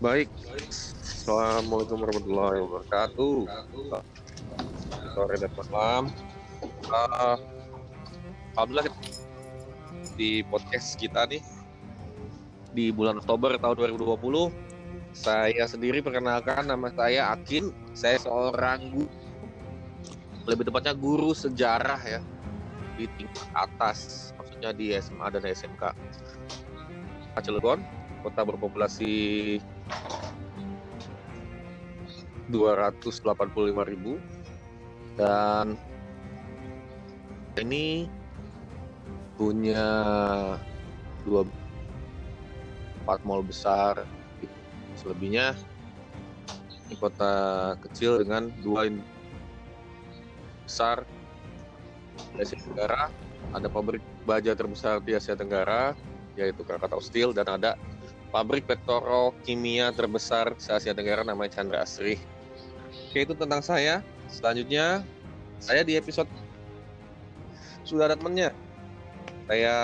Baik, Assalamualaikum warahmatullahi wabarakatuh. Sore dan malam. Uh, Alhamdulillah di podcast kita nih di bulan Oktober tahun 2020. Saya sendiri perkenalkan nama saya Akin. Saya seorang guru, lebih tepatnya guru sejarah ya di tingkat atas, maksudnya di SMA dan SMK. Cilegon, kota berpopulasi 285 ribu. Dan ini punya dua empat mall besar. Selebihnya ini kota kecil dengan dua besar. Di Asia Tenggara ada pabrik baja terbesar di Asia Tenggara yaitu Krakatau Steel dan ada pabrik petrokimia terbesar se Asia Tenggara namanya Chandra Asri. Oke itu tentang saya. Selanjutnya saya di episode sudah ada temennya. Saya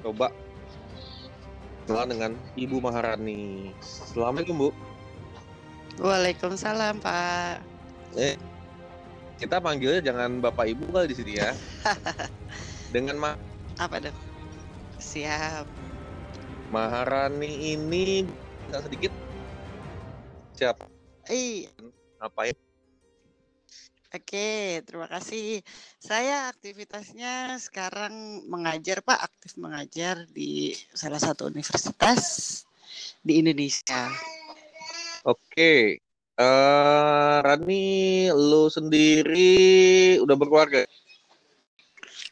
coba kenalan dengan Ibu Maharani. Assalamualaikum Bu. Waalaikumsalam Pak. Eh, kita panggilnya jangan Bapak Ibu kali di sini ya. dengan ma Apa dong? Siap. Maharani ini nggak sedikit siapa Eh, ngapain oke, terima kasih. Saya aktivitasnya sekarang mengajar, Pak, aktif mengajar di salah satu universitas di Indonesia. Oke, eh Rani, lu sendiri udah berkeluarga?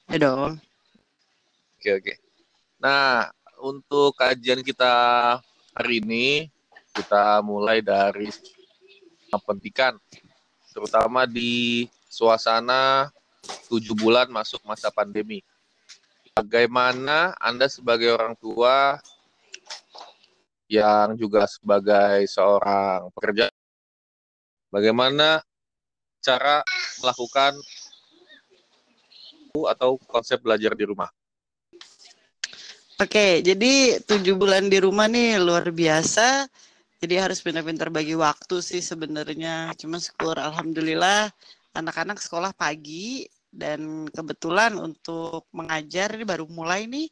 Ya dong. Oke oke. Nah, untuk kajian kita hari ini kita mulai dari pendidikan, terutama di suasana tujuh bulan masuk masa pandemi. Bagaimana Anda sebagai orang tua yang juga sebagai seorang pekerja, bagaimana cara melakukan atau konsep belajar di rumah? Oke, jadi tujuh bulan di rumah nih luar biasa. Jadi harus pintar-pintar bagi waktu sih sebenarnya. Cuma syukur alhamdulillah anak-anak sekolah pagi dan kebetulan untuk mengajar ini baru mulai nih.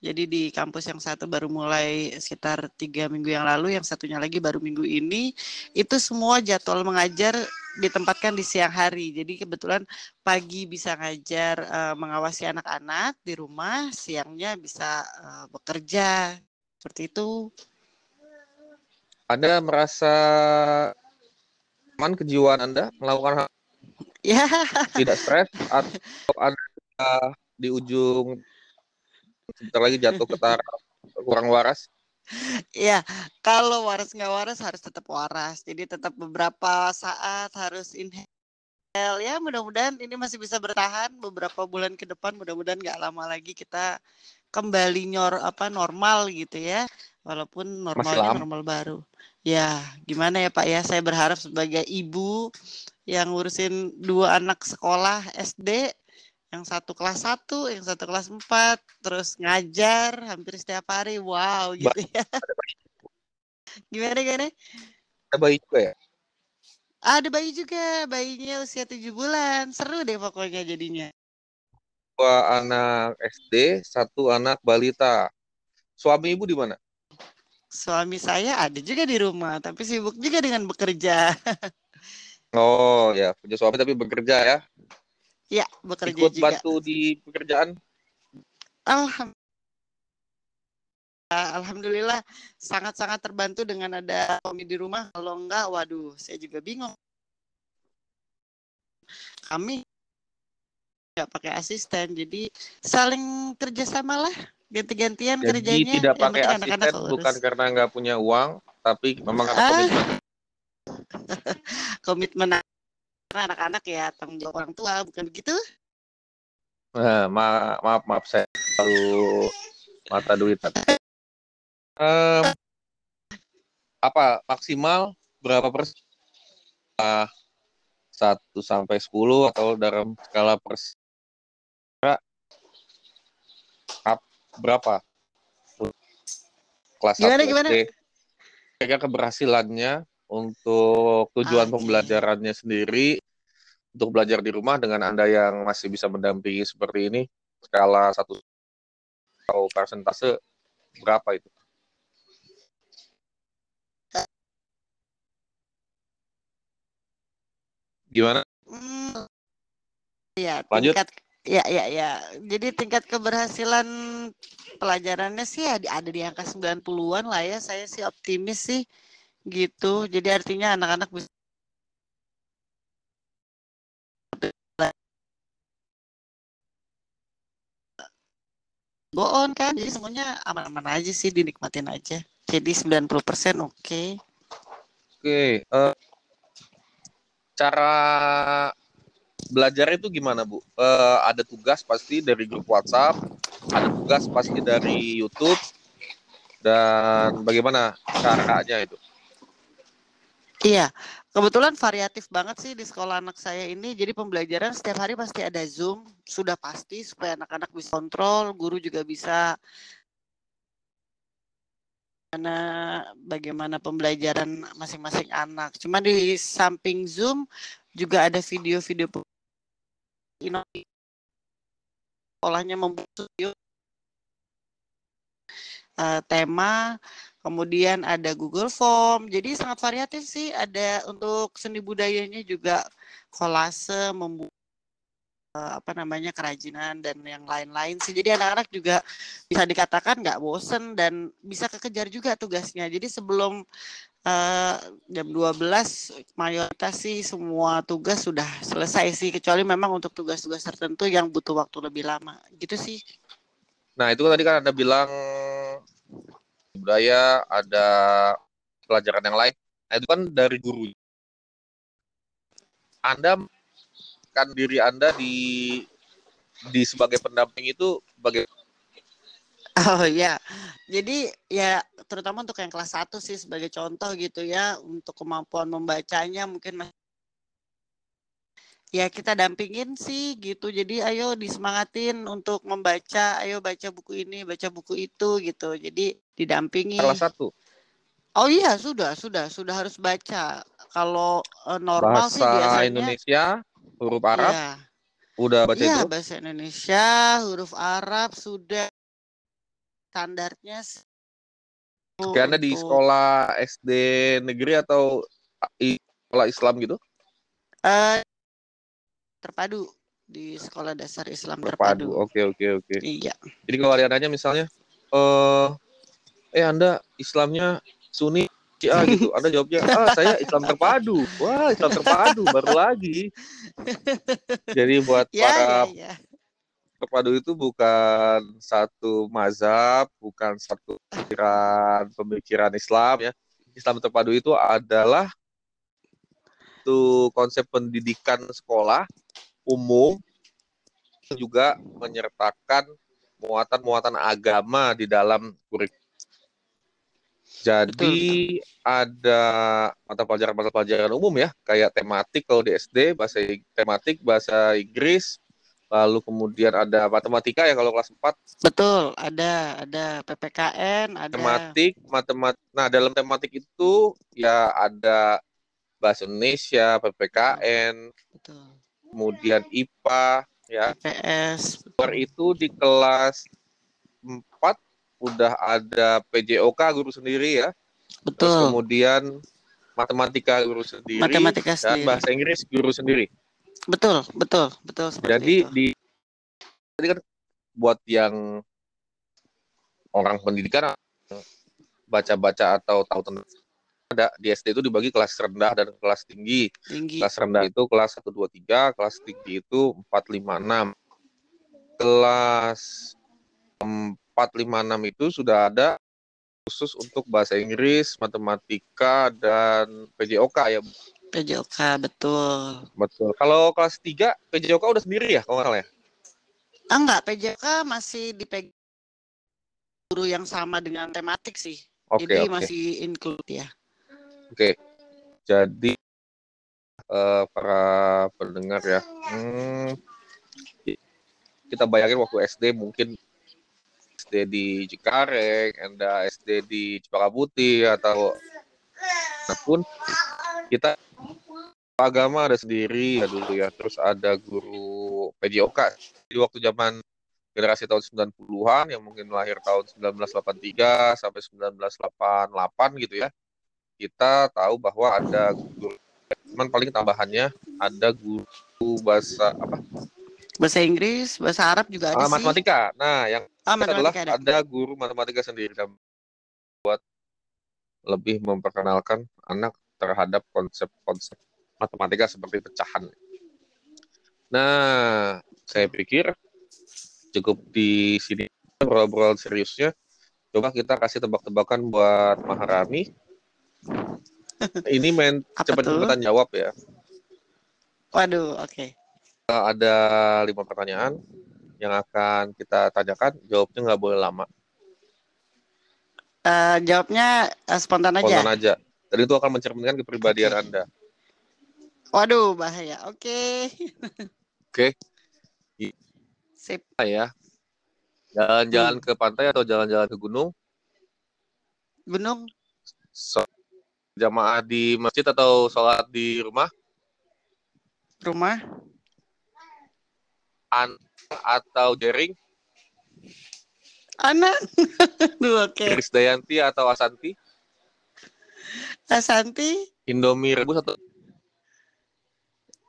Jadi di kampus yang satu baru mulai sekitar tiga minggu yang lalu, yang satunya lagi baru minggu ini. Itu semua jadwal mengajar ditempatkan di siang hari. Jadi kebetulan pagi bisa ngajar uh, mengawasi anak-anak di rumah, siangnya bisa uh, bekerja. Seperti itu. Anda merasa aman kejiwaan Anda melakukan hal Ya. tidak stres atau Anda di ujung sebentar lagi jatuh ke taraf kurang waras? Ya, kalau waras nggak waras harus tetap waras. Jadi tetap beberapa saat harus inhale. Ya, mudah-mudahan ini masih bisa bertahan beberapa bulan ke depan. Mudah-mudahan nggak lama lagi kita kembali nyor apa normal gitu ya. Walaupun normalnya normal baru. Ya, gimana ya Pak ya? Saya berharap sebagai ibu yang ngurusin dua anak sekolah SD yang satu kelas satu, yang satu kelas empat, terus ngajar hampir setiap hari, wow gitu ya. Gimana gimana? Ada bayi juga ya? Ada bayi juga, bayinya usia tujuh bulan, seru deh pokoknya jadinya. Dua anak SD, satu anak balita. Suami ibu di mana? Suami saya ada juga di rumah, tapi sibuk juga dengan bekerja. oh ya, punya suami tapi bekerja ya? Ya, bekerja Ikut juga. bantu di pekerjaan? Alhamdulillah. Alhamdulillah sangat-sangat terbantu dengan ada suami di rumah. Kalau enggak, waduh, saya juga bingung. Kami nggak pakai asisten, jadi saling kerjasama lah, ganti-gantian Jadi kerjanya. tidak Yang pakai asisten bukan karena nggak punya uang, tapi memang Ah. komitmen. Komitmen anak-anak ya tanggung jawab orang tua, bukan begitu? Nah, ma- maaf maaf saya terlalu mata duitan. Em, apa maksimal berapa persen? Ah, Satu sampai 10 atau dalam skala persen berapa? Kelas Gimana, 1 gimana? SD. keberhasilannya untuk tujuan Oke. pembelajarannya sendiri untuk belajar di rumah dengan Anda yang masih bisa mendampingi seperti ini skala satu atau persentase berapa itu? Gimana? Hmm, ya, Lanjut. tingkat ya ya ya. Jadi tingkat keberhasilan pelajarannya sih ada, ada di angka 90-an lah ya. Saya sih optimis sih gitu. Jadi artinya anak-anak bisa go on kan. Jadi semuanya aman-aman aja sih, dinikmatin aja. Jadi 90% oke. Oke, eh, cara belajar itu gimana Bu? Eh, ada tugas pasti dari grup WhatsApp, ada tugas pasti dari YouTube, dan bagaimana caranya itu? Iya, kebetulan variatif banget sih di sekolah anak saya ini. Jadi pembelajaran setiap hari pasti ada Zoom, sudah pasti supaya anak-anak bisa kontrol, guru juga bisa bagaimana bagaimana pembelajaran masing-masing anak. Cuma di samping Zoom juga ada video-video pe- ino- sekolahnya membuat video eh, tema, kemudian ada Google Form. Jadi sangat variatif sih. Ada untuk seni budayanya juga kolase, membuat eh, apa namanya kerajinan dan yang lain-lain sih. Jadi anak-anak juga bisa dikatakan nggak bosen dan bisa kekejar juga tugasnya. Jadi sebelum eh, jam 12 mayoritas sih semua tugas sudah selesai sih kecuali memang untuk tugas-tugas tertentu yang butuh waktu lebih lama. Gitu sih. Nah, itu tadi kan Anda bilang budaya, ada pelajaran yang lain. Nah, itu kan dari guru. Anda kan diri Anda di di sebagai pendamping itu bagaimana? Oh ya, jadi ya terutama untuk yang kelas 1 sih sebagai contoh gitu ya, untuk kemampuan membacanya mungkin mas- ya kita dampingin sih gitu. Jadi ayo disemangatin untuk membaca, ayo baca buku ini, baca buku itu gitu. Jadi didampingi. Salah satu Oh iya, sudah, sudah, sudah harus baca. Kalau eh, normal sih bahasa biasanya Indonesia, huruf Arab, Iya, udah baca iya itu? bahasa Indonesia, huruf Arab sudah standarnya Anda di untuk sekolah SD negeri atau sekolah Islam gitu? eh terpadu di sekolah dasar Islam Terpadu. Oke, oke, oke. Iya. Jadi kalau misalnya, eh, eh Anda Islamnya Sunni Syiah gitu, Anda jawabnya, ah saya Islam terpadu. Wah, Islam terpadu baru lagi. Jadi buat Ya, para ya, ya. Terpadu itu bukan satu mazhab, bukan satu pemikiran pemikiran Islam ya. Islam terpadu itu adalah itu konsep pendidikan sekolah umum juga menyertakan muatan-muatan agama di dalam kurikulum. Jadi ada mata pelajaran mata pelajaran umum ya, kayak tematik kalau di SD bahasa tematik bahasa Inggris, lalu kemudian ada matematika ya kalau kelas 4 Betul, ada ada PPKN, ada tematik, matemat. Nah, dalam tematik itu ya ada bahasa Indonesia, PPKN, betul. kemudian IPA ya. IPS, Luar itu di kelas 4 udah ada PJOK guru sendiri ya. Terus betul. kemudian matematika guru sendiri Matematika dan sendiri. bahasa Inggris guru sendiri. Betul, betul, betul Jadi itu. di tadi kan buat yang orang pendidikan baca-baca atau tahu tentang ada di SD itu dibagi kelas rendah dan kelas tinggi. Tinggi. Kelas rendah itu kelas 1 2 3, kelas tinggi itu 4 5 6. Kelas 4 5 6 itu sudah ada khusus untuk bahasa Inggris, matematika dan PJOK ya. PJOK, betul. Betul. Kalau kelas 3 PJOK udah sendiri ya kalau nggak salah ya? Ah, enggak, PJOK masih dipegang guru yang sama dengan tematik sih. Oke, Jadi oke. masih include ya. Oke. Jadi eh, para pendengar ya. Hmm, kita bayangin waktu SD mungkin SD di Cikareng, Anda SD di Cipaka Putih atau pun kita agama ada sendiri ya dulu ya. Terus ada guru PJOK di waktu zaman generasi tahun 90-an yang mungkin lahir tahun 1983 sampai 1988 gitu ya. Kita tahu bahwa ada guru cuman paling tambahannya ada guru bahasa apa? Bahasa Inggris, bahasa Arab juga ada Ah, sih. matematika. Nah, yang Ah, adalah matematika ada. ada guru matematika sendiri dan buat lebih memperkenalkan anak terhadap konsep-konsep matematika seperti pecahan. Nah, saya pikir cukup di sini obrol-obrol seriusnya. Coba kita kasih tebak-tebakan buat Maharani. Ini main cepet-cepetan jawab ya. Waduh, oke. Eh, Ada lima pertanyaan yang akan kita tanyakan. Jawabnya nggak boleh lama. Eh, jawabnya eh, spontan aja. Spontan aja. Dan itu akan mencerminkan kepribadian Oke. Anda. Waduh, bahaya. Oke. Oke. Sip. ya. Jalan-jalan Hmm. ke pantai atau jalan-jalan ke gunung? Gunung, So, jamaah di masjid atau sholat di rumah? rumah, An atau jaring? anak. Duh, oke. Krisdayanti atau Asanti? Asanti, Indomie rebus atau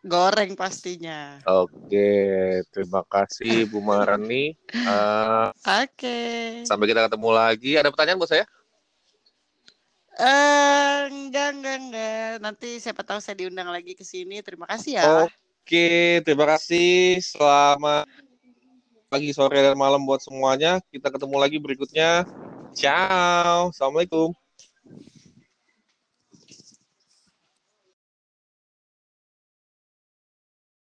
goreng pastinya. Oke, terima kasih Bu Marani. Eh, Oke. sampai kita ketemu lagi. Ada pertanyaan buat saya? Eh, enggak, enggak, enggak. Nanti siapa tahu saya diundang lagi ke sini. Terima kasih ya. Oke, terima kasih. Selamat pagi, sore, dan malam buat semuanya. Kita ketemu lagi berikutnya. Ciao. Assalamualaikum.